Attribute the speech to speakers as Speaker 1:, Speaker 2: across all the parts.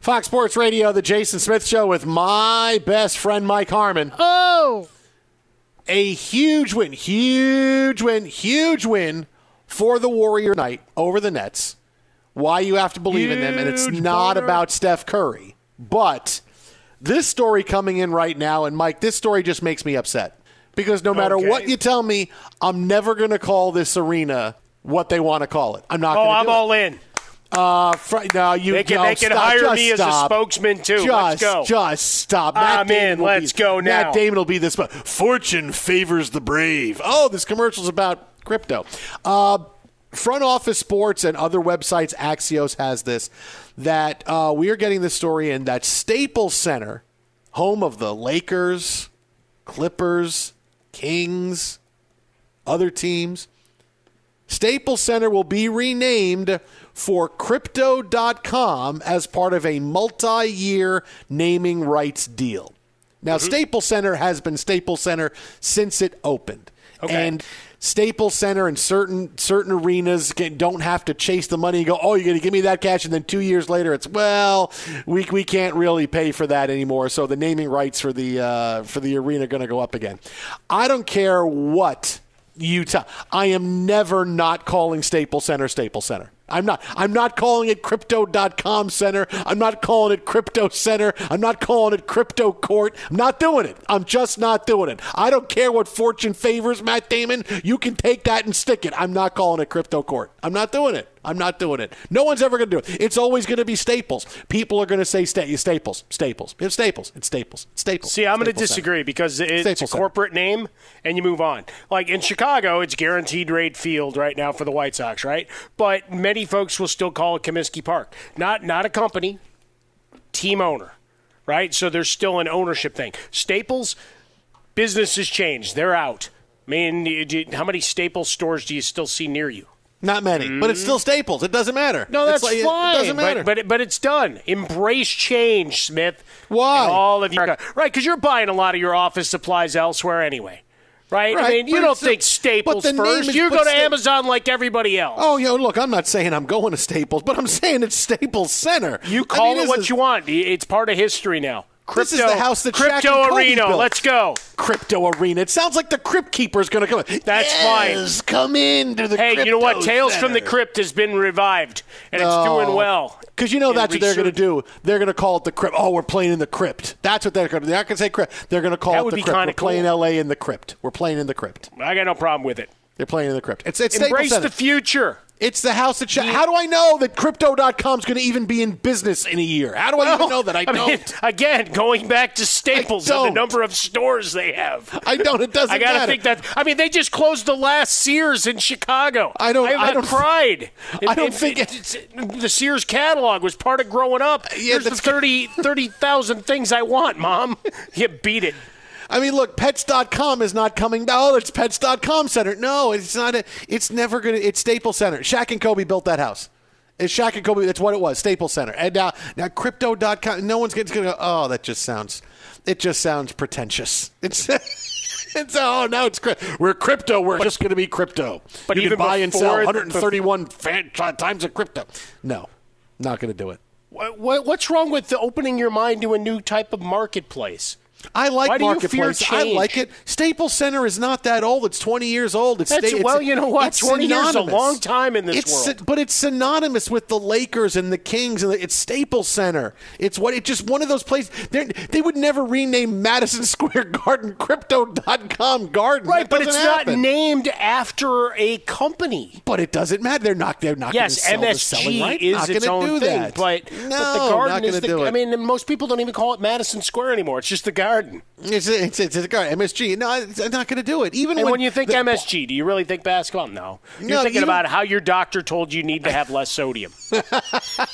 Speaker 1: Fox Sports Radio, the Jason Smith Show with my best friend Mike Harmon.
Speaker 2: Oh!
Speaker 1: A huge win, huge win, huge win for the Warrior night over the Nets. Why you have to believe huge in them, and it's not about Steph Curry. But this story coming in right now, and Mike, this story just makes me upset. Because no matter okay. what you tell me, I'm never going to call this arena what they want to call it. I'm not. Going to.
Speaker 2: Oh, I'm
Speaker 1: it.
Speaker 2: all in.
Speaker 1: Uh, fr- no, you
Speaker 2: they can,
Speaker 1: no,
Speaker 2: they can
Speaker 1: stop,
Speaker 2: hire me
Speaker 1: stop.
Speaker 2: as a spokesman too.
Speaker 1: Just,
Speaker 2: let's go.
Speaker 1: Just stop. Matt
Speaker 2: I'm
Speaker 1: Damon
Speaker 2: in. Let's
Speaker 1: be,
Speaker 2: go now.
Speaker 1: Matt Damon will be this. But fortune favors the brave. Oh, this commercial's about crypto. Uh, Front Office Sports and other websites, Axios has this that uh, we are getting this story in that Staples Center, home of the Lakers, Clippers, Kings, other teams. Staples Center will be renamed for Crypto.com as part of a multi year naming rights deal. Now, mm-hmm. Staples Center has been Staples Center since it opened. Okay. And Staples Center and certain certain arenas don't have to chase the money and go, oh, you're going to give me that cash, and then two years later, it's well, we, we can't really pay for that anymore. So the naming rights for the uh, for the arena are going to go up again. I don't care what Utah. I am never not calling Staples Center Staples Center. I'm not. I'm not calling it crypto.com center. I'm not calling it crypto center. I'm not calling it crypto court. I'm not doing it. I'm just not doing it. I don't care what fortune favors Matt Damon. You can take that and stick it. I'm not calling it crypto court. I'm not doing it. I'm not doing it. No one's ever going to do it. It's always going to be Staples. People are going to say sta- Staples, Staples. It's Staples. It's Staples. It's Staples.
Speaker 2: See, I'm going to disagree Center. because it's Staples a corporate Center. name, and you move on. Like in Chicago, it's guaranteed rate field right now for the White Sox, right? But many folks will still call it Comiskey Park. Not not a company, team owner, right? So there's still an ownership thing. Staples, business has changed. They're out I mean, you- do you- how many Staples stores do you still see near you?
Speaker 1: Not many, but it's still Staples. It doesn't matter.
Speaker 2: No, that's
Speaker 1: like-
Speaker 2: fine.
Speaker 1: It doesn't matter.
Speaker 2: But, but but it's done. Embrace change, Smith.
Speaker 1: Why?
Speaker 2: All of your right, because you're buying a lot of your office supplies elsewhere anyway. Right?
Speaker 1: right?
Speaker 2: I mean, you don't think Staples first.
Speaker 1: is-
Speaker 2: You go to
Speaker 1: Sta-
Speaker 2: Amazon like everybody else.
Speaker 1: oh, yo, look, I'm not saying I'm going to Staples, but I'm saying it's Staples Center.
Speaker 2: You
Speaker 1: I
Speaker 2: call
Speaker 1: mean,
Speaker 2: it what
Speaker 1: is-
Speaker 2: you want. It's part of history now.
Speaker 1: This is the house that
Speaker 2: Crypto Arena.
Speaker 1: built.
Speaker 2: Let's go.
Speaker 1: Crypto Arena. It sounds like the Crypt Keeper's going to come.
Speaker 2: That's
Speaker 1: yes, come into the.
Speaker 2: Hey, you know what?
Speaker 1: Crypto
Speaker 2: Tales from the Crypt has been revived, and it's oh, doing well.
Speaker 1: Because you know
Speaker 2: in
Speaker 1: that's what they're going to do. They're going to call it the crypt. Oh, we're playing in the crypt. That's what they're going to. They're not going to say crypt. They're going to call
Speaker 2: That
Speaker 1: it
Speaker 2: would
Speaker 1: the
Speaker 2: be
Speaker 1: crypt. We're
Speaker 2: kinda
Speaker 1: playing. L.A. in the crypt. We're playing in the crypt.
Speaker 2: I got no problem with it.
Speaker 1: They're playing in the crypt. It's it's
Speaker 2: Embrace
Speaker 1: Center.
Speaker 2: the future.
Speaker 1: It's the house that. Sh- How do I know that Crypto.com is going to even be in business in a year? How do I even know that? I,
Speaker 2: I
Speaker 1: don't.
Speaker 2: mean, again, going back to Staples and the
Speaker 1: don't.
Speaker 2: number of stores they have.
Speaker 1: I don't. It doesn't
Speaker 2: I gotta
Speaker 1: matter.
Speaker 2: think that. I mean, they just closed the last Sears in Chicago.
Speaker 1: I don't-
Speaker 2: I,
Speaker 1: I don't-
Speaker 2: pride.
Speaker 1: I don't think
Speaker 2: it- it's- the Sears catalog was part of growing up.
Speaker 1: Yeah,
Speaker 2: Here's the
Speaker 1: that's-
Speaker 2: 30 30,000 things I want, Mom. You beat it.
Speaker 1: I mean, look, Pets.com is not coming back. Oh, it's Pets.com Center. No, it's not. A, it's never going to. It's Staples Center. Shaq and Kobe built that house. It's Shaq and Kobe. That's what it was. Staples Center. And now, now Crypto.com. No one's going to go. Oh, that just sounds. It just sounds pretentious. It's. It's oh now it's. We're crypto. We're just going to be crypto.
Speaker 2: But
Speaker 1: you
Speaker 2: even
Speaker 1: can buy and sell 131 fan, uh, times of crypto. No, not going to do it.
Speaker 2: What, what, what's wrong with the opening your mind to a new type of marketplace?
Speaker 1: I like
Speaker 2: Why do you fear
Speaker 1: marketplace. I like it. Staples Center is not that old. It's 20 years old. It's, sta- it's
Speaker 2: well, you know what?
Speaker 1: it's
Speaker 2: 20 years is a long time in this
Speaker 1: It's
Speaker 2: world.
Speaker 1: But it's synonymous with the Lakers and the Kings, and the, it's Staples Center. It's what it's just one of those places. They're, would never rename Madison Square Garden Crypto.com Garden.
Speaker 2: Right, but it's
Speaker 1: happen.
Speaker 2: not named after a company.
Speaker 1: But it doesn't matter. They're not. They're not.
Speaker 2: Yes,
Speaker 1: sell
Speaker 2: MSG
Speaker 1: right.
Speaker 2: is
Speaker 1: not
Speaker 2: its own
Speaker 1: do
Speaker 2: thing,
Speaker 1: that.
Speaker 2: but,
Speaker 1: no,
Speaker 2: but the garden
Speaker 1: not
Speaker 2: is the.
Speaker 1: do it.
Speaker 2: I mean, most people don't even call it Madison Square anymore. It's just the garden.
Speaker 1: It's it's it's, it's a garden. MSG. No, it's I'm not going to do it. Even
Speaker 2: And
Speaker 1: when,
Speaker 2: when you think
Speaker 1: the-
Speaker 2: MSG, do you really think basketball? No. You're
Speaker 1: No,
Speaker 2: thinking
Speaker 1: even-
Speaker 2: about how your doctor told you need to have less sodium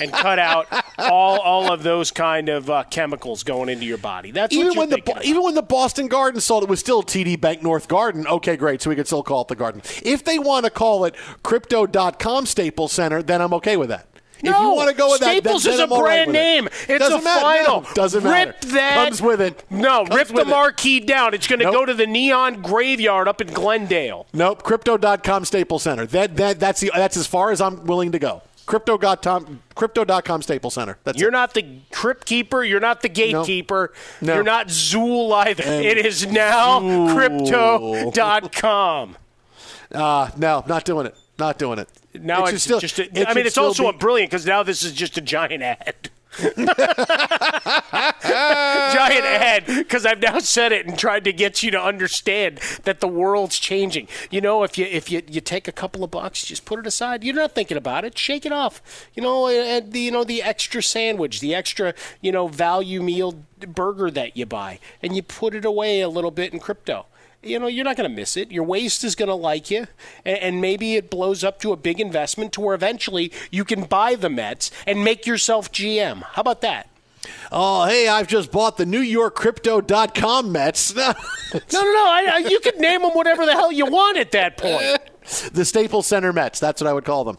Speaker 2: and cut out all all of those kind of uh, chemicals going into your body. That's
Speaker 1: even
Speaker 2: what you're
Speaker 1: when the
Speaker 2: about.
Speaker 1: even when the Boston Garden sold, it was still TD Bank North Garden. Okay, great. So we could still call it the Garden. If they want to call it Crypto.com Staples Center, then I'm okay with that. If you
Speaker 2: No,
Speaker 1: want to go with
Speaker 2: Staples
Speaker 1: that,
Speaker 2: is a
Speaker 1: all right
Speaker 2: brand
Speaker 1: it.
Speaker 2: name. It's
Speaker 1: Doesn't
Speaker 2: a
Speaker 1: matter.
Speaker 2: final.
Speaker 1: No, doesn't
Speaker 2: rip
Speaker 1: matter.
Speaker 2: that.
Speaker 1: Comes with it.
Speaker 2: No,
Speaker 1: Comes
Speaker 2: rip the
Speaker 1: with it.
Speaker 2: marquee down. It's going to
Speaker 1: Nope.
Speaker 2: go to the neon graveyard up in Glendale.
Speaker 1: Nope. Crypto.com Staples Center. That that that's the that's as far as I'm willing to go. Crypto.com Crypto.com Staples Center. That's
Speaker 2: You're
Speaker 1: it.
Speaker 2: not the crypt keeper. You're not the gatekeeper.
Speaker 1: No.
Speaker 2: You're not Zuul either.
Speaker 1: And
Speaker 2: it is now
Speaker 1: Zuul.
Speaker 2: crypto.com.
Speaker 1: Uh, no, not doing it. Not doing it.
Speaker 2: Now
Speaker 1: It
Speaker 2: it's,
Speaker 1: still-
Speaker 2: just. A,
Speaker 1: it
Speaker 2: I mean, it's also
Speaker 1: be-
Speaker 2: a brilliant because now this is just a giant ad. giant ad because I've now said it and tried to get you to understand that the world's changing. You know, if you if you, you take a couple of bucks, just put it aside. You're not thinking about it. Shake it off. You know, and the you know the extra sandwich, the extra you know value meal burger that you buy, and you put it away a little bit in crypto you know, you're not going to miss it. Your waist is going to like you, and, and maybe it blows up to a big investment to where eventually you can buy the Mets and make yourself GM. How about that?
Speaker 1: Oh, hey, I've just bought the New York Crypto.com Mets.
Speaker 2: No, no, no. I, I, you could name them whatever the hell you want at that point.
Speaker 1: the Staples Center Mets. That's what I would call them.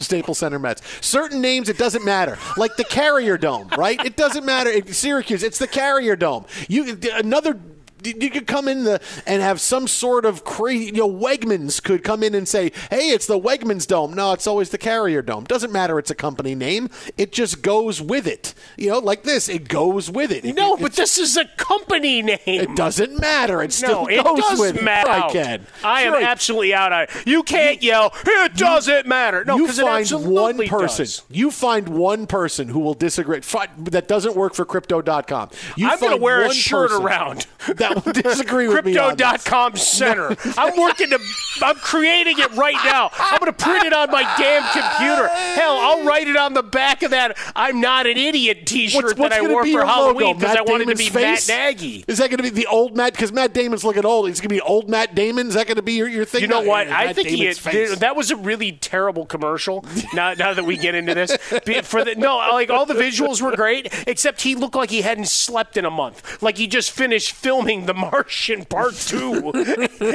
Speaker 1: Staples Center Mets. Certain names, it doesn't matter. Like the Carrier Dome, right? It doesn't matter. It- Syracuse, it's the Carrier Dome. You another. You could come in the and have some sort of crazy. You know, Wegmans could come in and say, "Hey, it's the Wegmans Dome." No, it's always the Carrier Dome. Doesn't matter. It's a company name. It just goes with it. You know, like this. It goes with it. It-
Speaker 2: No,
Speaker 1: it-
Speaker 2: but this is a company name.
Speaker 1: it doesn't matter. It still
Speaker 2: no, it
Speaker 1: goes
Speaker 2: does
Speaker 1: with it.
Speaker 2: matter.
Speaker 1: I can.
Speaker 2: I am
Speaker 1: it-
Speaker 2: absolutely out it. You can't yell, it doesn't matter. No,
Speaker 1: you
Speaker 2: because it
Speaker 1: find
Speaker 2: absolutely
Speaker 1: one person.
Speaker 2: does.
Speaker 1: You find one person who will disagree that doesn't work for Crypto.com. You
Speaker 2: I'm going to wear a
Speaker 1: one
Speaker 2: shirt
Speaker 1: person
Speaker 2: around.
Speaker 1: that will disagree with me.
Speaker 2: Crypto.com Center. I'm working to. I'm creating it right now. I'm going to print it on my damn computer. Hell, I'll write it on the back of that "I'm not an idiot" T-shirt
Speaker 1: What's, what's
Speaker 2: that I wore for Halloween because
Speaker 1: Matt
Speaker 2: I wanted
Speaker 1: Damon's
Speaker 2: to be
Speaker 1: face?
Speaker 2: Matt Nagy.
Speaker 1: Is that going to be the old Matt? Because Matt Damon's looking old. It going to be old Matt Damon? Is that going to be your, your thing?
Speaker 2: You know
Speaker 1: No,
Speaker 2: what?
Speaker 1: Matt
Speaker 2: I think he
Speaker 1: Damon's face.
Speaker 2: that was a really terrible commercial. now, now that we get into this, for the no, like all the visuals were great, except he looked like he hadn't slept in a month. Like he just finished filming watching The Martian Part Two,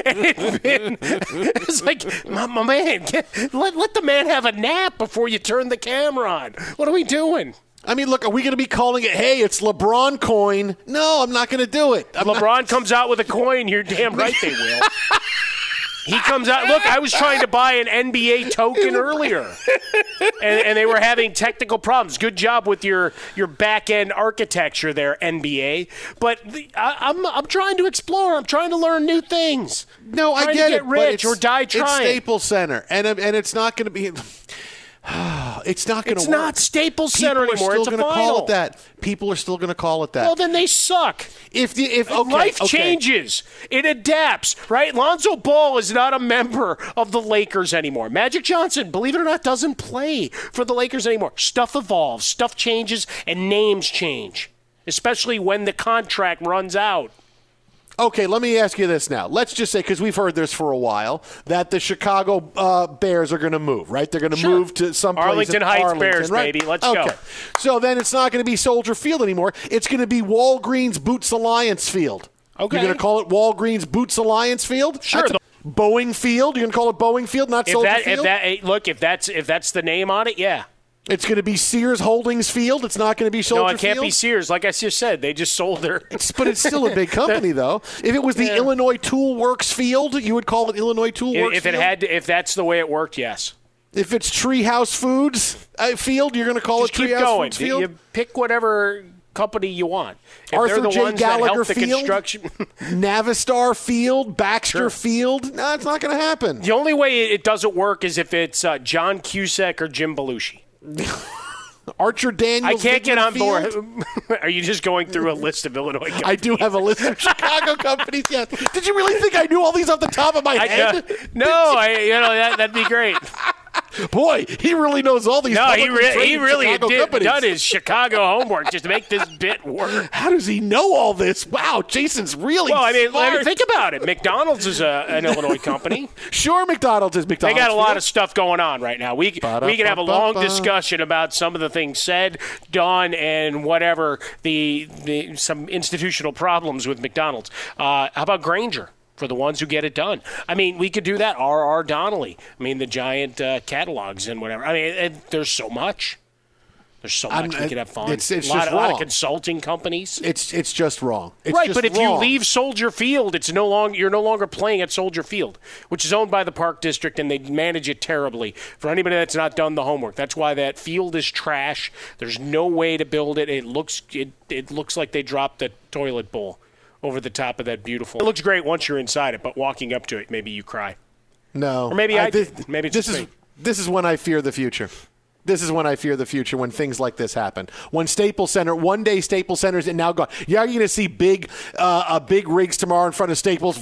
Speaker 2: and been it's like my, my man, get, let let the man have a nap before you turn the camera on. What are we doing?
Speaker 1: I mean, look, are we going to be calling it, hey, it's LeBron coin? No, I'm not going to do it. I'm
Speaker 2: LeBron
Speaker 1: not-
Speaker 2: comes out with a coin. You're damn right they will. He comes out. Look, I was trying to buy an NBA token earlier, and, and they were having technical problems. Good job with your your back end architecture there, NBA. But the, I, I'm I'm trying to explore. I'm trying to learn new things.
Speaker 1: No, I get
Speaker 2: to get
Speaker 1: it, but
Speaker 2: rich
Speaker 1: it's,
Speaker 2: or die
Speaker 1: It's
Speaker 2: trying.
Speaker 1: Staples Center, and and it's not going to be. it's not going to
Speaker 2: It's
Speaker 1: work.
Speaker 2: not Staples Center
Speaker 1: People
Speaker 2: anymore.
Speaker 1: Are still
Speaker 2: It's
Speaker 1: gonna call it that. People are still going to call it that.
Speaker 2: Well, then they suck.
Speaker 1: if the if okay,
Speaker 2: Life
Speaker 1: okay.
Speaker 2: changes. It adapts, right? Lonzo Ball is not a member of the Lakers anymore. Magic Johnson, believe it or not, doesn't play for the Lakers anymore. Stuff evolves, stuff changes, and names change, especially when the contract runs out.
Speaker 1: Okay, let me ask you this now. Let's just say, because we've heard this for a while, that the Chicago uh, Bears are going to move, right? They're going to
Speaker 2: Sure.
Speaker 1: move to some
Speaker 2: Arlington
Speaker 1: in
Speaker 2: Heights
Speaker 1: Arlington,
Speaker 2: Bears,
Speaker 1: right?
Speaker 2: baby. Let's
Speaker 1: okay.
Speaker 2: go.
Speaker 1: So then it's not going to be Soldier Field anymore. It's going to be Walgreens Boots Alliance Field.
Speaker 2: Okay.
Speaker 1: You're going to call it Walgreens Boots Alliance Field?
Speaker 2: Sure.
Speaker 1: Boeing Field? You're going to call it Boeing Field, not
Speaker 2: If
Speaker 1: Soldier
Speaker 2: that,
Speaker 1: Field?
Speaker 2: if that, look, if that's if that's the name on it, yeah.
Speaker 1: It's going to be Sears Holdings Field. It's not going to be Soldier
Speaker 2: no, it can't
Speaker 1: Field?
Speaker 2: be Sears. Like I just said, they just sold their.
Speaker 1: but it's still a big company, though. If it was the
Speaker 2: Yeah.
Speaker 1: Illinois Tool Works Field, you would call it Illinois Tool
Speaker 2: if,
Speaker 1: Works
Speaker 2: if it
Speaker 1: Field?
Speaker 2: had, to, if that's the way it worked, yes.
Speaker 1: If it's Treehouse Foods uh, Field, you're going to call
Speaker 2: Just
Speaker 1: it Treehouse
Speaker 2: going.
Speaker 1: Foods Field.
Speaker 2: You pick whatever company you want. If
Speaker 1: Arthur
Speaker 2: the
Speaker 1: J. Gallagher
Speaker 2: the
Speaker 1: Field?
Speaker 2: construction.
Speaker 1: Navistar Field, Baxter
Speaker 2: Sure.
Speaker 1: Field. No, it's not going to happen.
Speaker 2: the only way it doesn't work is if it's uh, John Cusack or Jim Belushi.
Speaker 1: Archer Daniels.
Speaker 2: I can't get on board. Are you just going through a list of Illinois? Companies?
Speaker 1: I do have a list of Chicago companies. Yes. Did you really think I knew all these off the top of my
Speaker 2: I,
Speaker 1: head?
Speaker 2: uh, no, I, you know that, that'd be great.
Speaker 1: Boy, he really knows all these.
Speaker 2: No, he, re- he really
Speaker 1: Chicago
Speaker 2: did
Speaker 1: companies.
Speaker 2: done his Chicago homework just to make this bit work.
Speaker 1: How does he know all this? Wow, Jason's really.
Speaker 2: Well, I mean, I mean,
Speaker 1: smart.
Speaker 2: think about it. McDonald's is a, an Illinois company.
Speaker 1: Sure, McDonald's is McDonald's.
Speaker 2: They got a lot of stuff going on right now. We we can have a long discussion about some of the things said, done, and whatever the, the some institutional problems with McDonald's. Uh, how about Grainger? For the ones who get it done, I mean, we could do that. R. R. Donnelley. I mean, the giant uh, catalogs and whatever. I mean, and there's so much. There's so
Speaker 1: I'm-
Speaker 2: much we could have fun.
Speaker 1: it's- it's
Speaker 2: a lot,
Speaker 1: just
Speaker 2: a lot of consulting companies.
Speaker 1: It's it's just wrong. It's
Speaker 2: right,
Speaker 1: just
Speaker 2: but if
Speaker 1: wrong.
Speaker 2: you leave Soldier Field, it's no longer you're no longer playing at Soldier Field, which is owned by the Park District, and they manage it terribly. For anybody that's not done the homework, that's why that field is trash. There's no way to build it. It looks it, it looks like they dropped a toilet bowl over the top of that beautiful. It looks great once you're inside it, but walking up to it, maybe you cry.
Speaker 1: No,
Speaker 2: Or maybe I
Speaker 1: this,
Speaker 2: did. Maybe it's
Speaker 1: this
Speaker 2: just
Speaker 1: is
Speaker 2: me.
Speaker 1: this is when I fear the future. This is when I fear the future when things like this happen. When Staples Center, one day Staples Center's and now gone. Yeah, you're going to see big, uh, uh, big rigs tomorrow in front of Staples.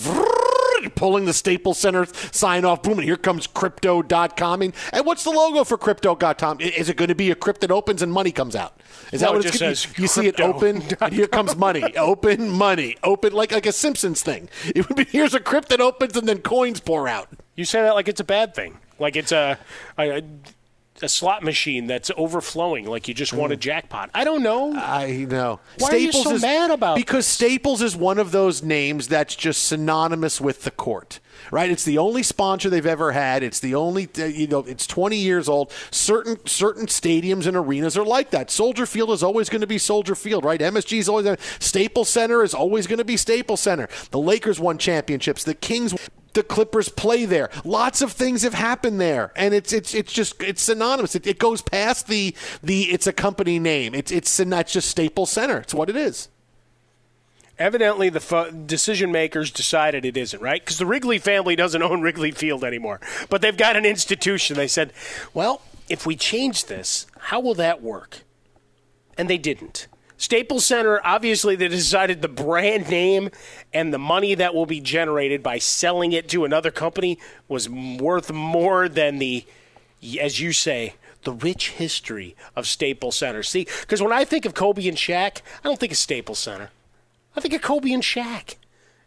Speaker 1: Pulling the Staples Center sign off, boom, and here comes Crypto.com. And, and what's the logo for Crypto.com? Is it going to be a crypt that opens and money comes out? Is
Speaker 2: No,
Speaker 1: that what
Speaker 2: it
Speaker 1: it's gonna-
Speaker 2: says
Speaker 1: You see it open, and here comes money. open money, open like like a Simpsons thing. It would be here's a crypt that opens and then coins pour out.
Speaker 2: You say that like it's a bad thing, like it's a a, a slot machine that's overflowing, like you just won a jackpot. I don't know.
Speaker 1: I know.
Speaker 2: Why are you so
Speaker 1: is,
Speaker 2: mad about
Speaker 1: Because Staples is one of those names that's just synonymous with the court. Right, it's the only sponsor they've ever had. It's the only, uh, you know, it's 20 years old. Certain certain stadiums and arenas are like that. Soldier Field is always going to be Soldier Field, right? MSG is always Staples Center is always going to be Staples Center. The Lakers won championships. The Kings the Clippers play there. Lots of things have happened there, and it's it's it's just it's synonymous. It, it goes past the the it's a company name. It's it's not just Staples Center. It's what it is.
Speaker 2: Evidently, the fu- decision makers decided it isn't, right? Because the Wrigley family doesn't own Wrigley Field anymore. But they've got an institution. They said, well, if we change this, how will that work? And they didn't. Staples Center, obviously, they decided the brand name and the money that will be generated by selling it to another company was worth more than the, as you say, the rich history of Staples Center. See, because when I think of Kobe and Shaq, I don't think of Staples Center. I think of Kobe and Shaq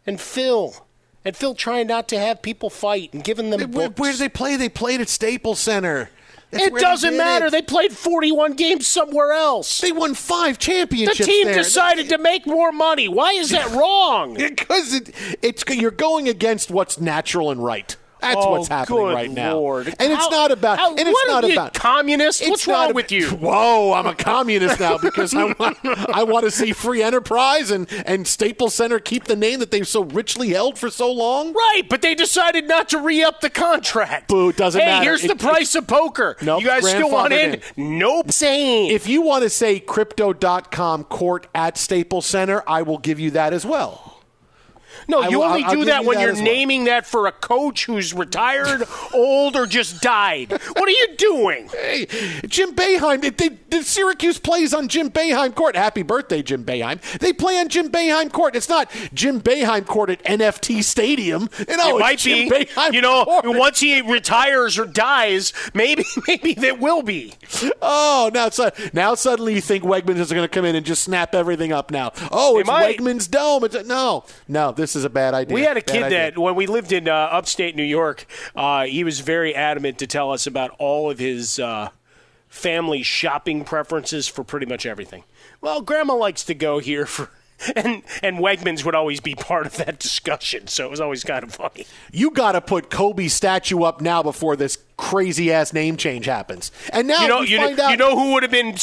Speaker 2: and Phil. And Phil trying not to have people fight and giving them
Speaker 1: Where,
Speaker 2: books.
Speaker 1: where did they play? They played at Staples Center. That's
Speaker 2: it doesn't matter.
Speaker 1: it.
Speaker 2: They played 41 games somewhere else.
Speaker 1: They won five championships.
Speaker 2: The team
Speaker 1: there.
Speaker 2: decided to make more money. Why is that wrong?
Speaker 1: because it, it's you're going against what's natural and right. That's
Speaker 2: Oh,
Speaker 1: what's happening right now.
Speaker 2: Lord.
Speaker 1: And it's
Speaker 2: How-
Speaker 1: not about.
Speaker 2: how-
Speaker 1: and it's not
Speaker 2: you,
Speaker 1: about
Speaker 2: communist?
Speaker 1: It's
Speaker 2: What's wrong
Speaker 1: ab-
Speaker 2: with you?
Speaker 1: Whoa, I'm a communist now because I want, I want to see free enterprise and, and Staples Center keep the name that they've so richly held for so long.
Speaker 2: Right, but they decided not to re up the contract.
Speaker 1: Boo, doesn't matter.
Speaker 2: hey,
Speaker 1: matter.
Speaker 2: here's
Speaker 1: It-
Speaker 2: the price of poker.
Speaker 1: Nope,
Speaker 2: you guys still want in?
Speaker 1: grandfathered
Speaker 2: Nope. Same.
Speaker 1: If you want to say crypto.com court at Staples Center, I will give you that as well.
Speaker 2: No,
Speaker 1: I
Speaker 2: you
Speaker 1: will-
Speaker 2: only
Speaker 1: I'll- I'll
Speaker 2: do that
Speaker 1: you
Speaker 2: when
Speaker 1: that
Speaker 2: you're
Speaker 1: well.
Speaker 2: naming that for a coach who's retired, old, or just died. What are you doing?
Speaker 1: Hey, Jim Boeheim, they, the Syracuse plays on Jim Boeheim Court. Happy birthday, Jim Boeheim. They play on Jim Boeheim Court. It's not Jim Boeheim Court at NFT Stadium. You know,
Speaker 2: it might
Speaker 1: Jim
Speaker 2: be. You know, once he retires or dies, maybe maybe that will be.
Speaker 1: Oh, now so, now suddenly you think Wegmans is going to come in and just snap everything up now. Oh, it's. Wegmans Dome. It's, no, no, this is a bad idea.
Speaker 2: We had a
Speaker 1: Bad
Speaker 2: kid
Speaker 1: idea.
Speaker 2: that when we lived in uh, upstate New York, uh, he was very adamant to tell us about all of his uh, family shopping preferences for pretty much everything. Well, Grandma likes to go here for. And and Wegmans would always be part of that discussion, so it was always kind of funny.
Speaker 1: You got to put Kobe's statue up now before this crazy ass name change happens. And now
Speaker 2: You know, you,
Speaker 1: find
Speaker 2: know
Speaker 1: out.
Speaker 2: you know who would have been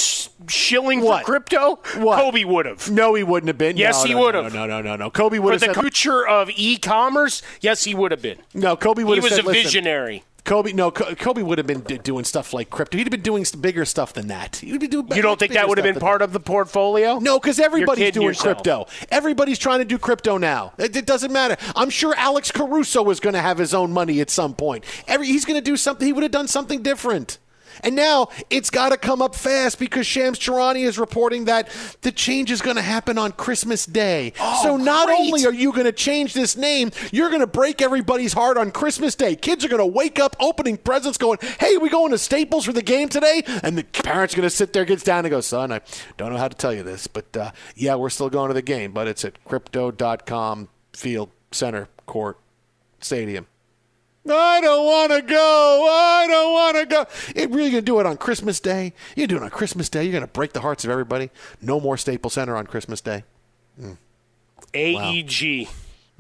Speaker 2: shilling
Speaker 1: What?
Speaker 2: for crypto?
Speaker 1: What?
Speaker 2: Kobe would have.
Speaker 1: no, he wouldn't have been.
Speaker 2: Yes,
Speaker 1: No,
Speaker 2: he
Speaker 1: no,
Speaker 2: would have.
Speaker 1: No, no, no, no. Kobe would have.
Speaker 2: For
Speaker 1: have
Speaker 2: the
Speaker 1: said.
Speaker 2: future of e-commerce, yes, he would have been.
Speaker 1: no, Kobe would
Speaker 2: He was
Speaker 1: said.
Speaker 2: a
Speaker 1: "Listen,
Speaker 2: visionary.
Speaker 1: Kobe, no, Kobe would have been d- doing stuff like crypto. He'd have been doing bigger stuff than that. He'd be doing
Speaker 2: You don't think that would have been part of the portfolio?
Speaker 1: No, because everybody's doing
Speaker 2: yourself.
Speaker 1: crypto. Everybody's trying to do crypto now. It, it doesn't matter. I'm sure Alex Caruso is going to have his own money at some point. Every, he's going to do something. He would have done something different. And now it's got to come up fast because Shams Charania is reporting that the change is going to happen on Christmas Day. so not
Speaker 2: great.
Speaker 1: only are you going to change this name, you're going to break everybody's heart on Christmas Day. Kids are going to wake up opening presents going, hey, we going to Staples for the game today? And the parents are going to sit there, gets down and go, son, I don't know how to tell you this, but uh, yeah, we're still going to the game, but it's at crypto.com field center court stadium. I don't want to go. I don't want to go. It really going to do it on Christmas Day? You're doing it on Christmas Day. You're going to break the hearts of everybody. No more Staples Center on Christmas Day. Mm.
Speaker 2: AEG.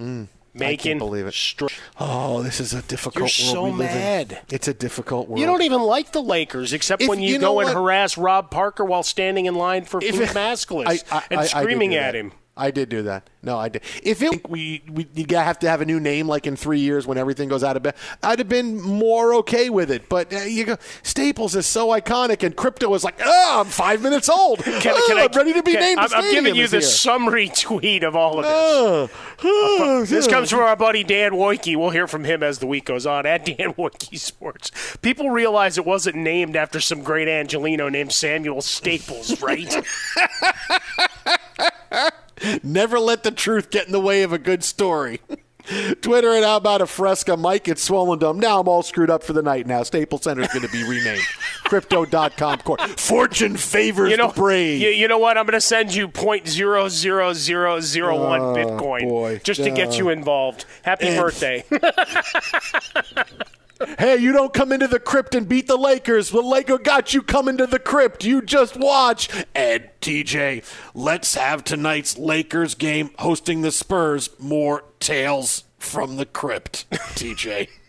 Speaker 2: Mm.
Speaker 1: I
Speaker 2: Making
Speaker 1: can't believe it.
Speaker 2: str-
Speaker 1: Oh, this is a difficult
Speaker 2: You're
Speaker 1: world
Speaker 2: so
Speaker 1: we live in.
Speaker 2: mad.
Speaker 1: It's a difficult world.
Speaker 2: You don't even like the Lakers, except
Speaker 1: If-
Speaker 2: when you,
Speaker 1: you know
Speaker 2: go and harass Rob Parker while standing in line for
Speaker 1: If
Speaker 2: pink maskless
Speaker 1: I- I-
Speaker 2: and
Speaker 1: I-
Speaker 2: screaming at him.
Speaker 1: I did do that. No, I did. If it, we we you have to have a new name like in three years when everything goes out of bed, I'd have been more okay with it. But uh, you go, Staples is so iconic, and crypto is like, oh, I'm five minutes old.
Speaker 2: Can,
Speaker 1: oh,
Speaker 2: can ah, I,
Speaker 1: I'm ready to be
Speaker 2: can-
Speaker 1: named.
Speaker 2: I'm, I'm giving you the summary tweet of all of this.
Speaker 1: Oh, oh,
Speaker 2: This comes from our buddy Dan Woike. We'll hear from him as the week goes on at Dan Woike Sports. People realize it wasn't named after some great Angeleno named Samuel Staples, right?
Speaker 1: Never let the truth get in the way of a good story. Twitter and how about a fresca? Mike it's Swollen Dome. Now I'm all screwed up for the night now. Staples Center is going to be renamed. Crypto.com court. Fortune favors
Speaker 2: you know,
Speaker 1: the brave.
Speaker 2: You, you know what? I'm going to send you point zero zero zero zero one Bitcoin
Speaker 1: Oh, boy.
Speaker 2: just to get
Speaker 1: Uh,
Speaker 2: you involved. Happy birthday!
Speaker 1: hey, you don't come into the crypt and beat the Lakers. The Laker got you coming to the crypt. You just watch. Ed, TJ, let's have tonight's Lakers game hosting the Spurs. More tales from the crypt, TJ.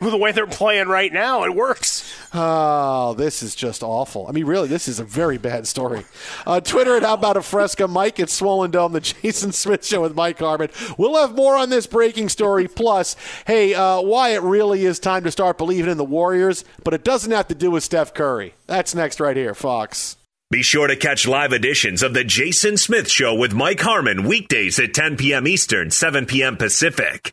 Speaker 2: With the way they're playing right now, it works.
Speaker 1: Oh, this is just awful. I mean, really, this is a very bad story. Uh, Twitter at How About a Fresca, Mike at Swollen Dome, the Jason Smith Show with Mike Harmon. We'll have more on this breaking story. Plus, hey, uh, why it really is time to start believing in the Warriors, but it doesn't have to do with Steph Curry. That's next right here, Fox.
Speaker 3: Be sure to catch live editions of The Jason Smith Show with Mike Harmon weekdays at 10 p.m. Eastern, 7 p.m. Pacific.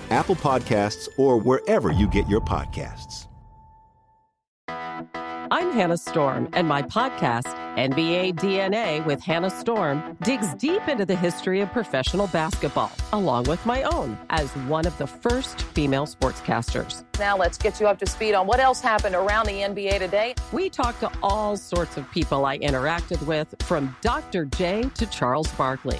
Speaker 4: Apple Podcasts, or wherever you get your podcasts.
Speaker 5: I'm Hannah Storm, and my podcast, NBA DNA with Hannah Storm, digs deep into the history of professional basketball, along with my own as one of the first female sportscasters.
Speaker 6: Now let's get you up to speed on what else happened around the NBA today.
Speaker 5: We talked to all sorts of people I interacted with, from Dr. J to Charles Barkley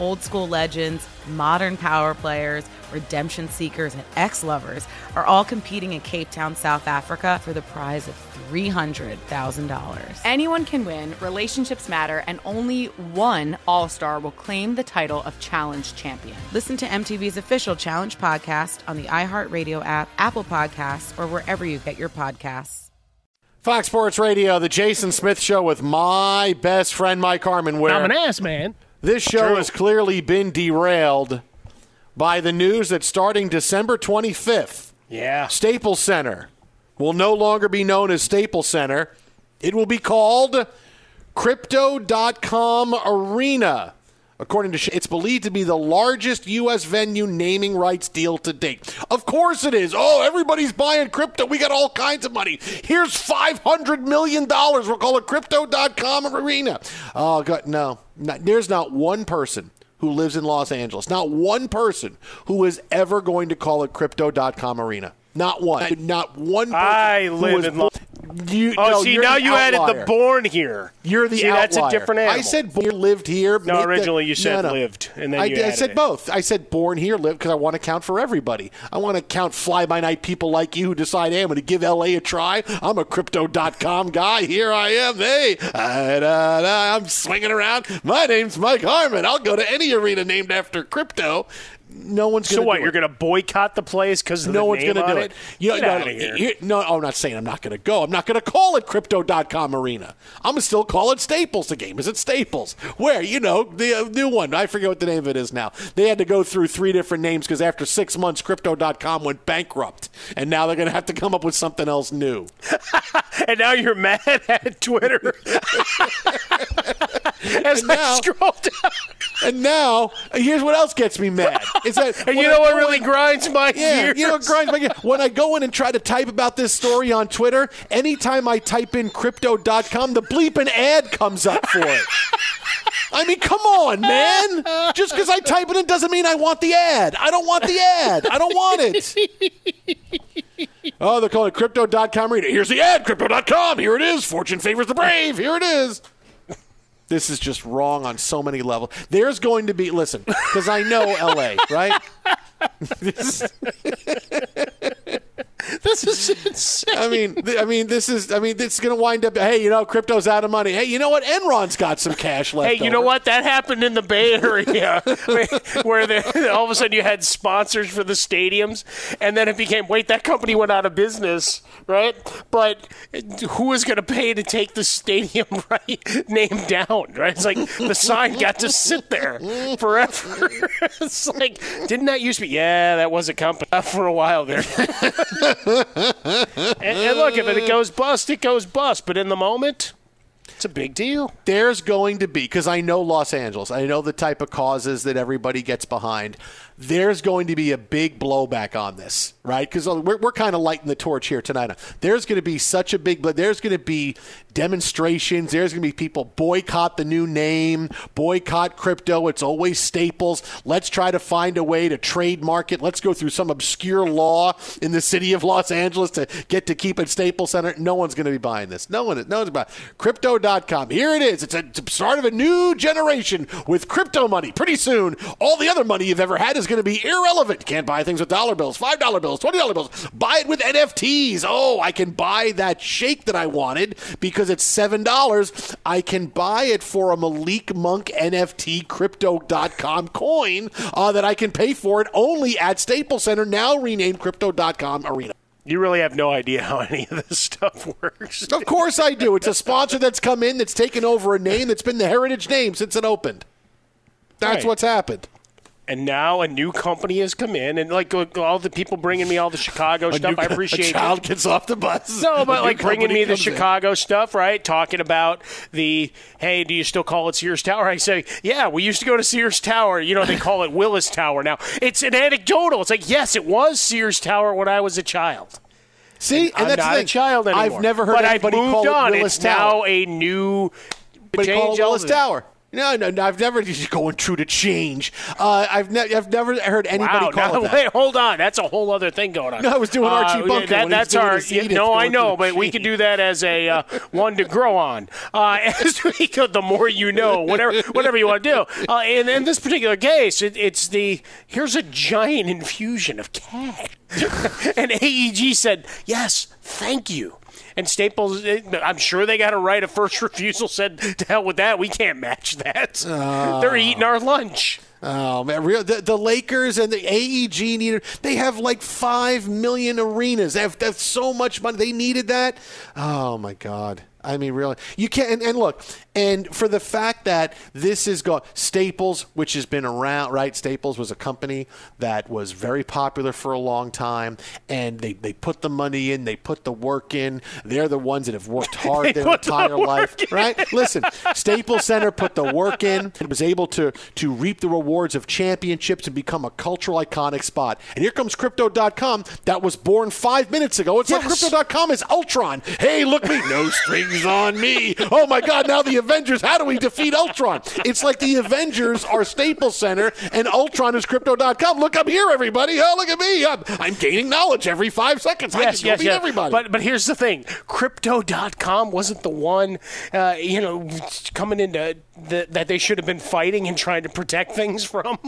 Speaker 7: Old school legends, modern power players, redemption seekers, and ex lovers are all competing in Cape Town, South Africa for the prize of $300,000.
Speaker 8: Anyone can win, relationships matter, and only one All Star will claim the title of Challenge Champion.
Speaker 7: Listen to MTV's official Challenge podcast on the iHeartRadio app, Apple Podcasts, or wherever you get your podcasts.
Speaker 1: Fox Sports Radio, the Jason Smith Show with my best friend Mike Harmon. Where
Speaker 2: I'm an ass man.
Speaker 1: This show
Speaker 2: True.
Speaker 1: has clearly been derailed by the news that starting December 25th,
Speaker 2: Yeah.
Speaker 1: Staples Center will no longer be known as Staples Center. It will be called Crypto.com Arena. According to Sh- it's believed to be the largest U.S. venue naming rights deal to date. Of course it is. Oh, everybody's buying crypto. We got all kinds of money. Here's $500 million. We'll call it Crypto.com Arena. Oh, God, no. Not, there's not one person who lives in Los Angeles, not one person who is ever going to call it Crypto.com Arena. Not one. Not one person.
Speaker 2: I live in Lo-
Speaker 1: bo- You,
Speaker 2: Oh,
Speaker 1: no,
Speaker 2: see, now
Speaker 1: the
Speaker 2: you added the born here.
Speaker 1: You're the
Speaker 2: See, that's a different animal.
Speaker 1: I said born lived here.
Speaker 2: No, originally you said
Speaker 1: no, no.
Speaker 2: lived, and then
Speaker 1: I,
Speaker 2: you
Speaker 1: I said
Speaker 2: it.
Speaker 1: both. I said born here, lived, because I want to count for everybody. I want to count fly by night people like you who decide, hey, I'm going to give LA a try. I'm a crypto.com guy. Here I am. Hey, I'm swinging around. My name's Mike Harmon. I'll go to any arena named after crypto. No one's
Speaker 2: So
Speaker 1: going to
Speaker 2: what?
Speaker 1: do
Speaker 2: You're going to boycott the place because
Speaker 1: no one's
Speaker 2: going to
Speaker 1: do it. You know,
Speaker 2: Get
Speaker 1: no,
Speaker 2: outta
Speaker 1: no,
Speaker 2: here.
Speaker 1: no, I'm not saying I'm not going to go. I'm not going to call it Crypto.com Arena. I'm going to still call it Staples. The game is at Staples, where you know the uh, new one. I forget what the name of it is now. They had to go through three different names because after six months, Crypto.com went bankrupt, and now they're going to have to come up with something else new.
Speaker 2: and now you're mad at Twitter. As
Speaker 1: and
Speaker 2: I
Speaker 1: now,
Speaker 2: scroll down.
Speaker 1: And now, here's what else gets me mad. Is that
Speaker 2: And you
Speaker 1: I
Speaker 2: know what really
Speaker 1: in-
Speaker 2: grinds my
Speaker 1: Yeah,
Speaker 2: gears?
Speaker 1: you know what grinds my gears? When I go in and try to type about this story on Twitter, anytime I type in crypto.com, the bleeping ad comes up for it. I mean, come on, man. Just because I type it in doesn't mean I want the ad. I don't want the ad. I don't want it. Oh, they're calling it crypto.com reader. Here's the ad, crypto.com. Here it is. Fortune favors the brave. Here it is. This is just wrong on so many levels. There's going to be, listen, because I know LA, right? this,
Speaker 2: is insane.
Speaker 1: I mean, th- I mean, this is, I mean, this is going to wind up. Hey, you know, crypto's out of money. Hey, you know what? Enron's got some cash left.
Speaker 2: Hey, you know what? That happened in the Bay Area, where the, all of a sudden you had sponsors for the stadiums, and then it became wait, that company went out of business, right? But who is going to pay to take the stadium right name down, right? It's like the sign got to sit there forever. it's like, didn't that used to be? Yeah, that was a company for a while there. And, and look, if it goes bust, it goes bust. But in the moment, it's a big deal.
Speaker 1: There's going to be, because I know Los Angeles, I know the type of causes that everybody gets behind. There's going to be a big blowback on this, right? Because uh, we're, we're kind of lighting the torch here tonight. There's going to be such a big, but there's going to be demonstrations. There's going to be people boycott the new name, boycott crypto. It's always Staples. Let's try to find a way to trademark it. Let's go through some obscure law in the city of Los Angeles to get to keep it Staples Center. No one's going to be buying this. No one. No one's buying. Crypto.com. Here it is. It's a it's a start of a new generation with crypto money. Pretty soon, all the other money you've ever had is going to be irrelevant. Can't buy things with dollar bills, five dollar bills, twenty dollar bills. Buy it with NFTs. Oh, I can buy that shake that I wanted because it's seven dollars. I can buy it for a Malik Monk NFT Crypto.com coin uh, that I can pay for it only at Staples Center, now renamed Crypto.com Arena.
Speaker 2: You really have no idea how any of this stuff works.
Speaker 1: Of course I do. It's a sponsor that's come in that's taken over a name that's been the heritage name since it opened. That's
Speaker 2: Right.
Speaker 1: what's happened.
Speaker 2: And now a new company has come in, and like all the people bringing me all the Chicago stuff,
Speaker 1: new-
Speaker 2: I appreciate.
Speaker 1: a child
Speaker 2: it.
Speaker 1: gets off the bus.
Speaker 2: No, but like bringing me the
Speaker 1: comes in.
Speaker 2: Chicago stuff, right? Talking about the hey, do you still call it Sears Tower? I say, yeah, we used to go to Sears Tower. You know, they call it Willis Tower now. It's an anecdotal. It's like yes, it was Sears Tower when I was a child.
Speaker 1: See, and that's the
Speaker 2: not a child anymore.
Speaker 1: I've never heard
Speaker 2: but
Speaker 1: anybody
Speaker 2: I've moved
Speaker 1: call it. Willis
Speaker 2: it's
Speaker 1: Tower.
Speaker 2: now a new.
Speaker 1: But call it Willis. Tower. No, no, no, I've never just going true to change. Uh, I've, ne- I've never heard anybody
Speaker 2: Wow,
Speaker 1: call
Speaker 2: now,
Speaker 1: it that.
Speaker 2: wait, hold on. That's a whole other thing going on.
Speaker 1: No, I was doing Archie
Speaker 2: Uh,
Speaker 1: Bunker
Speaker 2: that-
Speaker 1: when he was
Speaker 2: that's our.
Speaker 1: his
Speaker 2: yeah,
Speaker 1: Edith
Speaker 2: no, I know, but
Speaker 1: the
Speaker 2: we could do that as a uh, one to grow on. Uh, as we go, the more you know, whatever, whatever you want to do. Uh, and in this particular case, it, it's the here's a giant infusion of cash, and AEG said yes, thank you. And Staples, eh, I'm sure they got a right of first refusal. Said to hell with that. We can't match that. They're eating our lunch.
Speaker 1: Oh man, real the, the Lakers and the AEG needed. They have like five million arenas. They have, they have so much money. They needed that. Oh my god. I mean, really, you can't. And, and look, and for the fact that this is going Staples, which has been around, right? Staples was a company that was very popular for a long time, and they they put the money in, they put the work in. They're the ones that have worked hard their
Speaker 2: the
Speaker 1: entire
Speaker 2: work
Speaker 1: life, right? Listen, Staples Center put the work in and was able to to reap the rewards of championships and become a cultural iconic spot. And here comes Crypto.com that was born five minutes ago. It's like Crypto.com is Ultron. Hey, look me, no strings on me. Oh my God! Now the Avengers. How do we defeat Ultron? It's like the Avengers are Staples Center and Ultron is Crypto.com. Look up here, everybody. Oh, look at me. I'm, I'm gaining knowledge every five seconds. I
Speaker 2: Yes,
Speaker 1: can
Speaker 2: yes,
Speaker 1: beat
Speaker 2: yes.
Speaker 1: everybody.
Speaker 2: But but here's the thing: Crypto.com wasn't the one, uh, you know, coming into the, that they should have been fighting and trying to protect things from.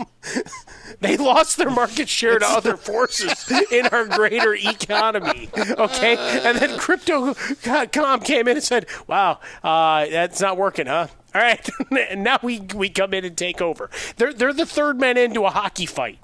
Speaker 2: they lost their market share to other forces in our greater economy. Okay, and then Crypto.com came in and said, "Wow, uh, that's not working, huh?" All right, and now we we come in and take over. They're they're the third man into a hockey fight.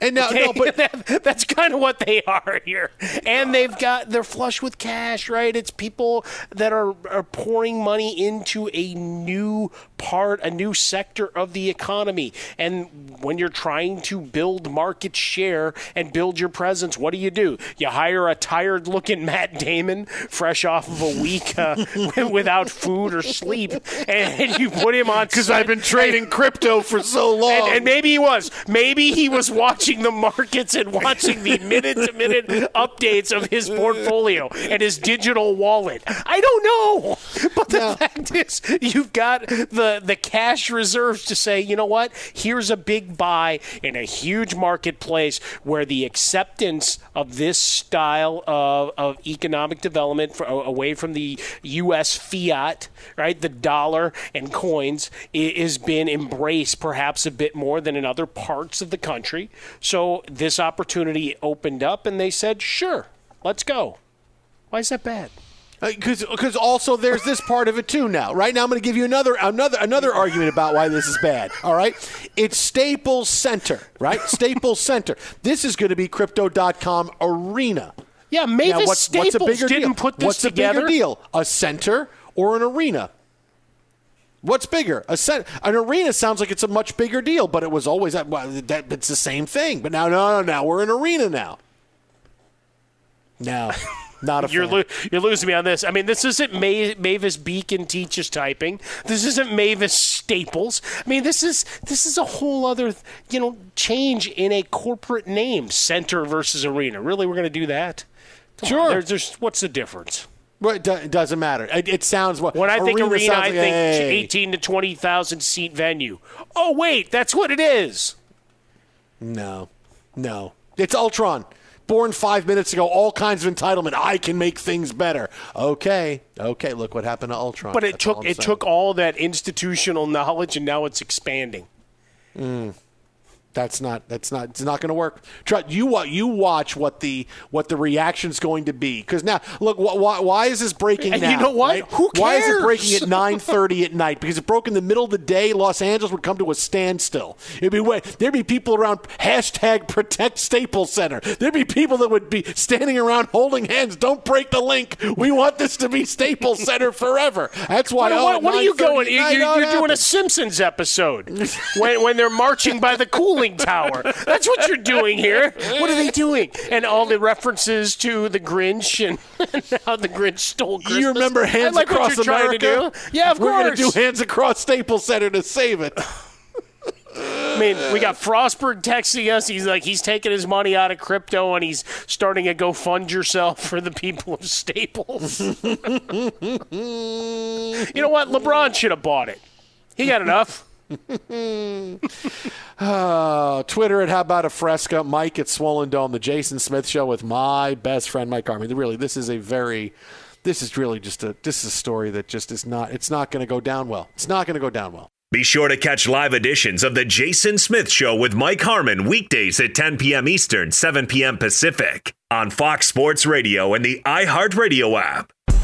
Speaker 1: And now,
Speaker 2: Okay?
Speaker 1: no, but
Speaker 2: That- that's kind of what they are here. And they've got they're flush with cash, right? It's people that are, are pouring money into a new part, a new sector of the economy. And when you're trying to build market share and build your presence, what do you do? You hire a tired-looking Matt Damon, fresh off of a week uh, without food or sleep, and you put him on
Speaker 1: because I've been trading crypto for so long.
Speaker 2: and, and maybe he was. Maybe he was watching the markets and watching the minute to minute updates of his portfolio and his digital wallet. I don't know. But the fact is, you've got the, the cash reserves to say, you know what? Here's a big buy in a huge marketplace where the acceptance of this style of, of economic development for, away from the U.S. fiat, right, the dollar and coins, i- has been embraced perhaps a bit more than in other parts of the country. So this opportunity opened up, and they said, sure, let's go. Why is that bad?
Speaker 1: Uh, because because also there's this part of it too now. Right now, I'm going to give you another another another argument about why this is bad. All right, it's Staples Center, right? Staples Center. This is going to be Crypto.com Arena.
Speaker 2: Yeah, Mavis
Speaker 1: Now, what's, what's a bigger
Speaker 2: didn't
Speaker 1: deal?
Speaker 2: put this
Speaker 1: what's
Speaker 2: together.
Speaker 1: a bigger deal? A center or an arena? What's bigger? A cent- an arena sounds like it's a much bigger deal, but it was always that, well, that it's the same thing. But now, no, no, now we're an arena now. No, not a
Speaker 2: You're, lo- you're losing me on this. I mean, this isn't Ma- Mavis Beacon teaches typing. This isn't Mavis Staples. I mean, this is this is a whole other you know change in a corporate name, center versus arena. Really, we're going to do that? Come on,
Speaker 1: Sure.
Speaker 2: there's, there's what's the difference?
Speaker 1: Well, it, do- it doesn't matter. It, it sounds what
Speaker 2: When I think arena, I
Speaker 1: like,
Speaker 2: think
Speaker 1: hey.
Speaker 2: 18 to 20,000 seat venue. Oh wait, that's what it is.
Speaker 1: No, no. It's Ultron. Born five minutes ago, all kinds of entitlement. I can make things better. Okay, okay. Look what happened to Ultron.
Speaker 2: But it
Speaker 1: That's
Speaker 2: took it
Speaker 1: saying.
Speaker 2: took all that institutional knowledge, and now it's expanding.
Speaker 1: Mm. That's not. That's not. It's not going to work. Try, you You watch what the what the reaction's going to be. Because now, look. Wh- why, why is this breaking
Speaker 2: And
Speaker 1: now?
Speaker 2: you know what?
Speaker 1: right?
Speaker 2: Who
Speaker 1: Why is it breaking at nine thirty at night? Because it broke in the middle of the day, Los Angeles would come to a standstill. It'd be way, there'd be people around hashtag Protect Staples Center. There'd be people that would be standing around holding hands. Don't break the link. We want this to be Staples Center forever. That's why.
Speaker 2: What,
Speaker 1: oh,
Speaker 2: what, what are you
Speaker 1: 9:30
Speaker 2: going? You- You're,
Speaker 1: oh,
Speaker 2: doing a. Simpsons episode when, when they're marching by the cooling tower. That's what you're doing here. What are they doing? And all the references to the Grinch and how the Grinch stole Christmas.
Speaker 1: You remember Hands
Speaker 2: like
Speaker 1: Across America?
Speaker 2: trying to do. Yeah, of
Speaker 1: We're
Speaker 2: course.
Speaker 1: going to do Hands Across Staples Center to save it.
Speaker 2: I mean, we got Frostberg texting us. He's like, he's taking his money out of crypto and he's starting a go fund yourself for the people of Staples. you know what? LeBron should have bought it. He got enough.
Speaker 1: Uh, Twitter at How About a Fresca. Mike at Swollen Dome. The Jason Smith Show with my best friend Mike Harmon. Really, this is a very, this is really just a, this is a story that just is not, it's not going to go down well. It's not going to go down well.
Speaker 3: Be sure to catch live editions of The Jason Smith Show with Mike Harmon weekdays at 10 p.m. Eastern, 7 p.m. Pacific on Fox Sports Radio and the iHeartRadio app.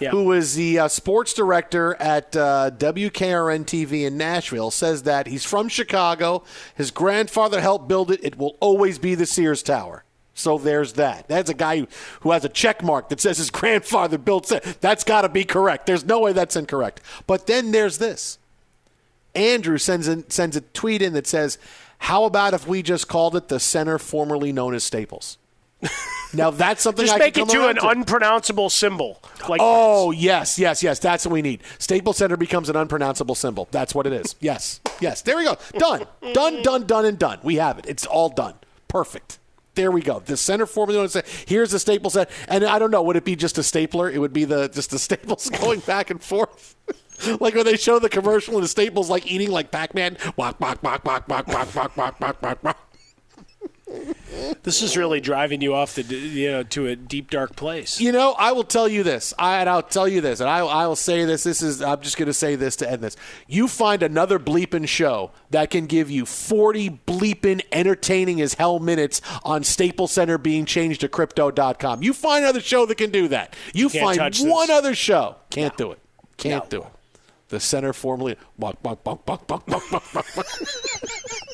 Speaker 2: Yeah.
Speaker 1: who is the uh, sports director at uh, WKRN TV in Nashville, says that he's from Chicago. His grandfather helped build it. It will always be the Sears Tower. So there's that. That's a guy who, who has a check mark that says his grandfather built it. That's got to be correct. There's no way that's incorrect. But then there's this. Andrew sends in, sends a tweet in that says, "How about if we just called it the center formerly known as Staples?" Now that's something
Speaker 2: Just
Speaker 1: I
Speaker 2: make it to an unpronounceable symbol. Like
Speaker 1: oh yes, yes, yes. That's what we need. Staples Center becomes an unpronounceable symbol. That's what it is. Yes, yes. There we go. Done, done, done, done, and done. We have it. It's all done. Perfect. There we go. The center formula. Here's the Staples set, and I don't know. Would it be just a stapler? It would be the just the staples going back and forth. like when they show the commercial and the staples like eating like Pac-Man. Walk, walk, walk, walk, walk, walk, walk, walk, walk, walk, walk.
Speaker 2: This is really driving you off the you know to a deep dark place.
Speaker 1: You know, I will tell you this, I, and I'll tell you this, and I, I will say this. This is I'm just going to say this to end this. You find another bleeping show that can give you 40 bleeping entertaining as hell minutes on Staples Center being changed to Crypto.com. You find another show that can do that. You
Speaker 2: Can't
Speaker 1: find one other show can't do it. Can't do it. the center formerly. Bonk, bonk, bonk, bonk, bonk, bonk, bonk, bonk.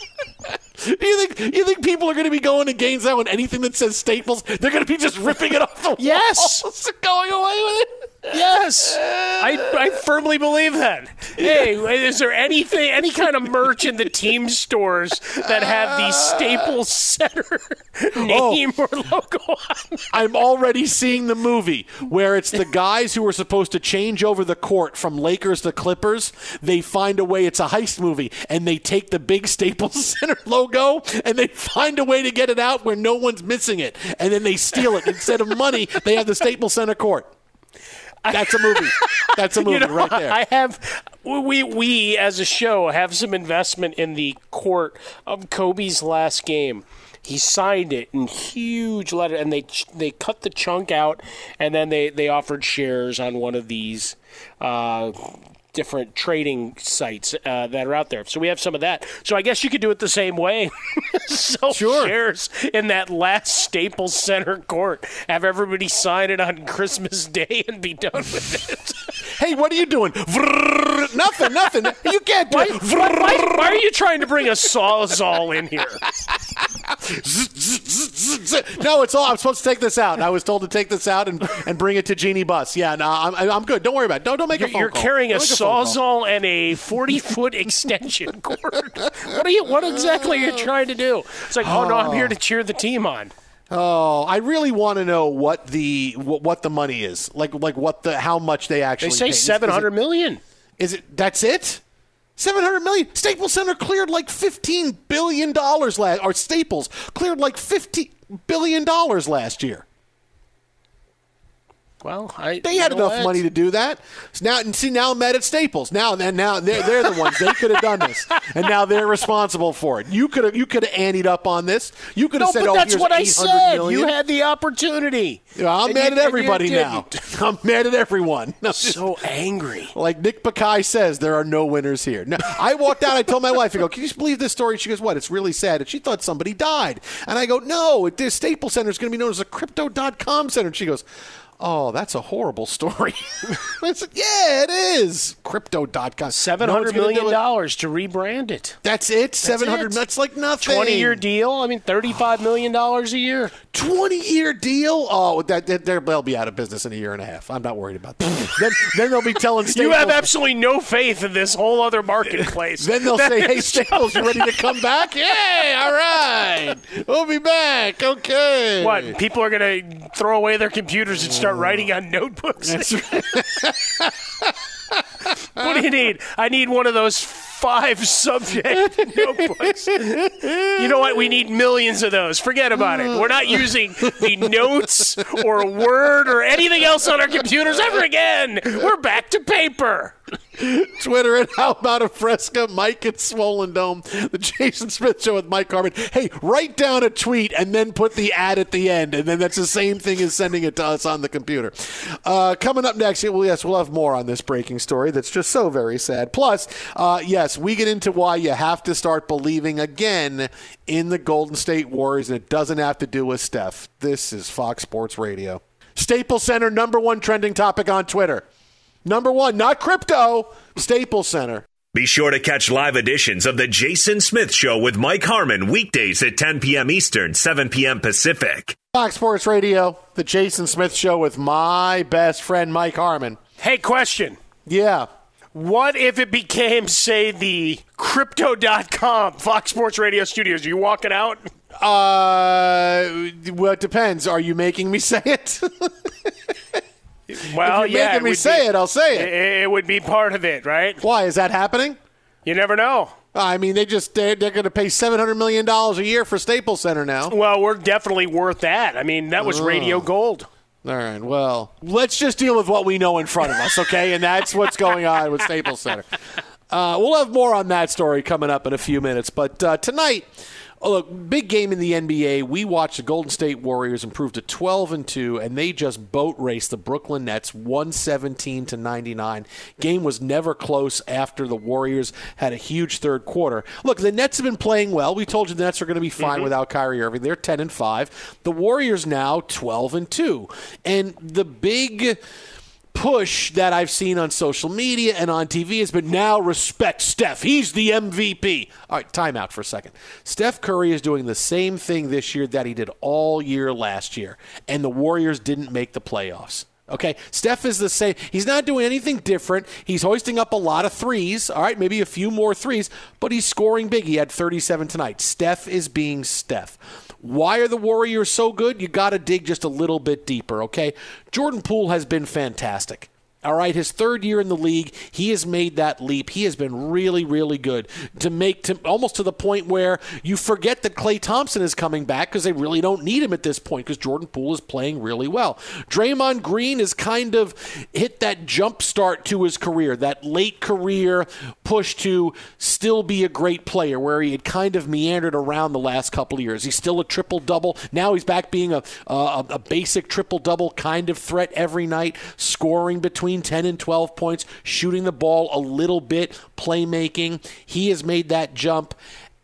Speaker 1: You think you think people are going to be going to Gainesville and anything that says Staples, they're going to be just ripping it off the
Speaker 2: Yes.
Speaker 1: walls, going away with it.
Speaker 2: Yes, I, I firmly believe that. Hey, is there anything, any kind of merch in the team stores that have the Staples Center oh. name or logo on?
Speaker 1: I'm already seeing the movie where it's the guys who are supposed to change over the court from Lakers to Clippers. They find a way. It's a heist movie, and they take the big Staples Center logo and they find a way to get it out where no one's missing it, and then they steal it. Instead of money, they have the Staples Center court. That's a movie. That's a movie
Speaker 2: You know,
Speaker 1: right there.
Speaker 2: I have we we as a show have some investment in the court of Kobe's last game. He signed it in huge letter, and they they cut the chunk out, and then they they offered shares on one of these. Uh, different trading sites uh, that are out there. So we have some of that. So i guess you could do it the same way. Sell shares in that last staples center court. Have everybody sign it on christmas day and be done with it
Speaker 1: hey, what are you doing? Vrrr, nothing, nothing. You can't do
Speaker 2: why,
Speaker 1: it.
Speaker 2: why, why, why are you trying to bring a sawzall in here?
Speaker 1: no, it's all. I'm supposed to take this out. I was told to take this out and, and bring it to Jeanie Buss. Yeah, no, I'm, I'm good. Don't worry about it. Don't, don't make a
Speaker 2: You're,
Speaker 1: phone
Speaker 2: you're
Speaker 1: call.
Speaker 2: carrying a
Speaker 1: Don't call.
Speaker 2: sawzall and a 40 foot extension cord. What are you? What exactly are you trying to do? It's like, oh no, I'm here to cheer the team on.
Speaker 1: Oh, I really want to know what the what, the money is. Like like what the how much they actually
Speaker 2: They say
Speaker 1: seven hundred million. Is- is
Speaker 2: seven hundred
Speaker 1: it- that's it? Seven hundred million. Staples Center cleared like fifteen billion dollars last, or Staples cleared like fifty billion dollars last year.
Speaker 2: Well, I,
Speaker 1: They had enough
Speaker 2: what?
Speaker 1: money to do that. So now, and see, now I'm mad at Staples. Now, and now they're, they're the ones. They could have done this, and now they're responsible for it. You could have, you could have anteed up on this. You could have
Speaker 2: No,
Speaker 1: said,
Speaker 2: but
Speaker 1: "Oh,
Speaker 2: that's
Speaker 1: here's
Speaker 2: what I said.
Speaker 1: million.
Speaker 2: You had the opportunity.
Speaker 1: Yeah, I'm
Speaker 2: And
Speaker 1: mad
Speaker 2: you-
Speaker 1: at everybody now. I'm mad at everyone. No,
Speaker 2: so angry.
Speaker 1: Like Nick Bakay says, there are no winners here. No, I walked out. I told my wife, I go, "Can you believe this story?" She goes, "What? It's really sad." And she thought somebody died. And I go, "No, this Staples Center is going to be known as a Crypto.com Center." And she goes. Oh, that's a horrible story. Yeah, it is. Crypto.com.
Speaker 2: Seven hundred million dollars to rebrand it.
Speaker 1: That's it. Seven hundred.
Speaker 2: it.
Speaker 1: That's like nothing.
Speaker 2: Twenty year deal. I mean, thirty-five million dollars a year.
Speaker 1: Twenty year deal. Oh, that, that they'll be out of business in a year and a half. I'm not worried about that. then, then they'll be telling Staples.
Speaker 2: You have absolutely no faith in this whole other marketplace.
Speaker 1: Then they'll
Speaker 2: That
Speaker 1: say, "Hey, Staples, you ready to come back? Yay! All right, we'll be back. Okay."
Speaker 2: What? People are going to throw away their computers and start writing on notebooks. what do you need? I need one of those five subject notebooks. You know what? We need millions of those. Forget about it. We're not using the notes or Word or anything else on our computers ever again. We're back to paper.
Speaker 1: Twitter and how about a fresca, Mike at Swollen Dome, the Jason Smith Show with Mike Harmon. Hey, write down a tweet and then put the ad at the end, and then that's the same thing as sending it to us on the computer. Uh, coming up next, well, yes, we'll have more on this breaking story that's just so very sad. Plus, uh, yes, we get into why you have to start believing again in the Golden State Warriors, and it doesn't have to do with Steph. This is Fox Sports Radio. Staples Center, number one trending topic on Twitter. Number one, not crypto, Staples Center.
Speaker 3: Be sure to catch live editions of The Jason Smith Show with Mike Harmon weekdays at 10 p.m. Eastern, 7 p.m. Pacific.
Speaker 1: Fox Sports Radio, the Jason Smith Show with my best friend Mike Harmon.
Speaker 2: Hey, question.
Speaker 1: Yeah.
Speaker 2: What if it became, say, the crypto.com Fox Sports Radio studios? Are you walking out?
Speaker 1: Uh, well, it depends. Are you making me say it?
Speaker 2: Well,
Speaker 1: if you're
Speaker 2: yeah,
Speaker 1: making me say
Speaker 2: be-
Speaker 1: it, I'll say it.
Speaker 2: It, it would be part of it, right?
Speaker 1: Why is that happening?
Speaker 2: You never know.
Speaker 1: I mean, they just they're, they're going to pay seven hundred million dollars a year for Staples Center now.
Speaker 2: Well, we're definitely worth that. I mean, that was
Speaker 1: Oh.
Speaker 2: radio gold.
Speaker 1: All right. Well, let's just deal with what we know in front of us, okay? And that's what's going on with Staples Center. Uh, we'll have more on that story coming up in a few minutes. But uh, tonight, oh, look, big game in the NBA. We watched the Golden State Warriors improve to 12 and 2, and they just boat raced the Brooklyn Nets 117 to 99. Game was never close after the Warriors had a huge third quarter. Look, the Nets have been playing well. We told you the Nets are going to be fine mm-hmm. without Kyrie Irving. They're 10 and 5. The Warriors now 12 and 2. And the big push that I've seen on social media and on TV has been now respect Steph. He's the MVP. All right, timeout for a second. Steph Curry is doing the same thing this year that he did all year last year, and the Warriors didn't make the playoffs. Okay, Steph is the same. He's not doing anything different. He's hoisting up a lot of threes. All right, maybe a few more threes, but he's scoring big. He had 37 tonight. Steph is being Steph. Why are the Warriors so good? You got to dig just a little bit deeper, okay? Jordan Poole has been fantastic. All right, his third year in the league, he has made that leap. He has been really, really good to make to almost to the point where you forget that Klay Thompson is coming back because they really don't need him at this point because Jordan Poole is playing really well. Draymond Green has kind of hit that jump start to his career, that late career push to still be a great player where he had kind of meandered around the last couple of years. He's still a triple double. Now he's back being a, a, a basic triple double kind of threat every night, scoring between between 10 and 12 points, shooting the ball a little bit, playmaking. He has made that jump.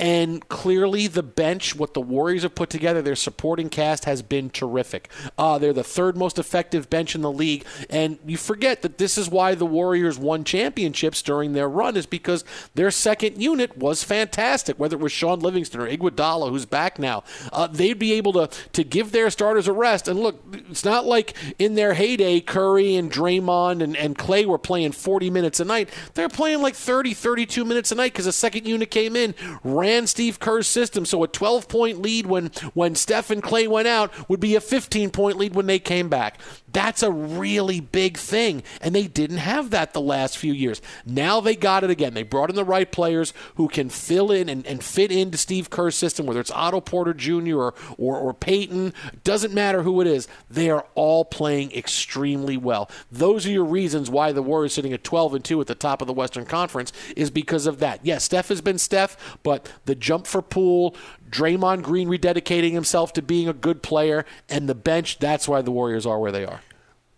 Speaker 1: And clearly, the bench, what the Warriors have put together, their supporting cast has been terrific. Uh, they're the third most effective bench in the league. And you forget that this is why the Warriors won championships during their run, is because their second unit was fantastic, whether it was Shaun Livingston or Iguodala, who's back now. Uh, they'd be able to, to give their starters a rest. And look, it's not like in their heyday, Curry and Draymond and, and Klay were playing 40 minutes a night. They're playing like 30, 32 minutes a night because the second unit came in, ran ran Steve Kerr's system. So a 12 point lead when, when Steph and Klay went out would be a 15 point lead when they came back. That's a really big thing. And they didn't have that the last few years. Now they got it again. They brought in the right players who can fill in and, and fit into Steve Kerr's system, whether it's Otto Porter Jr. or, or, or Payton. Doesn't matter who it is. They are all playing extremely well. Those are your reasons why the Warriors sitting at 12 and 2 at the top of the Western Conference is because of that. Yes, Steph has been Steph, but the jump for Poole, Draymond Green rededicating himself to being a good player, and the bench, that's why the Warriors are where they are.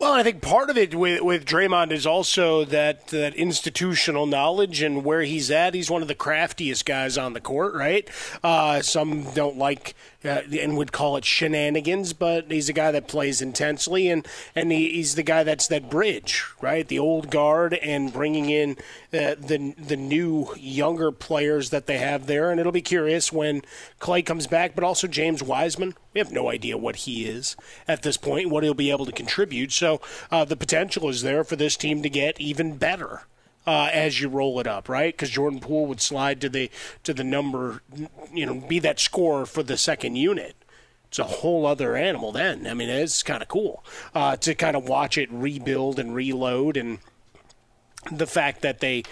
Speaker 2: Well, I think part of it with with Draymond is also that that institutional knowledge and where he's at. He's one of the craftiest guys on the court, right? Uh, some don't like uh, and would call it shenanigans, but he's a guy that plays intensely, and and he, he's the guy that's that bridge, right? The old guard and bringing in uh, the the new younger players that they have there, and it'll be curious when Klay comes back, but also James Wiseman. We have no idea what he is at this point, what he'll be able to contribute. So uh, the potential is there for this team to get even better. Uh, as you roll it up, right? Because Jordan Poole would slide to the to the number, you know, be that scorer for the second unit. It's a whole other animal. Then, I mean, it's kind of cool uh, to kind of watch it rebuild and reload, and the fact that they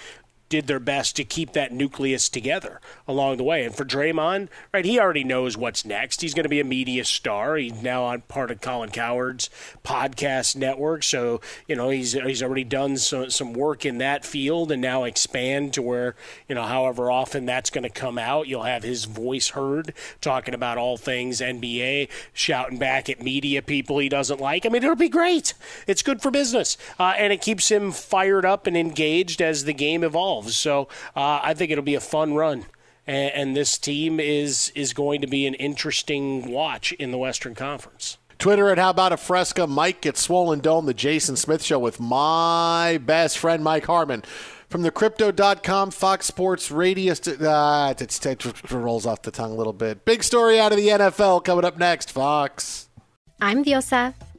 Speaker 2: did their best to keep that nucleus together along the way. And for Draymond, right, he already knows what's next. He's going to be a media star. He's now on part of Colin Cowherd's podcast network, so you know he's he's already done some some work in that field, and now expand to where you know however often that's going to come out, you'll have his voice heard talking about all things NBA, shouting back at media people he doesn't like. I mean, it'll be great. It's good for business, uh, and it keeps him fired up and engaged as the game evolves. So uh, I think it'll be a fun run. And, and this team is is going to be an interesting watch in the Western Conference.
Speaker 1: Twitter at How About a Fresca. Mike gets Swollen Dome, the Jason Smith Show with my best friend, Mike Harmon. From the Crypto.com, Fox Sports Radio. St- uh, it, it rolls off the tongue a little bit. Big story out of the NFL coming up next, Fox.
Speaker 9: I'm Diosa.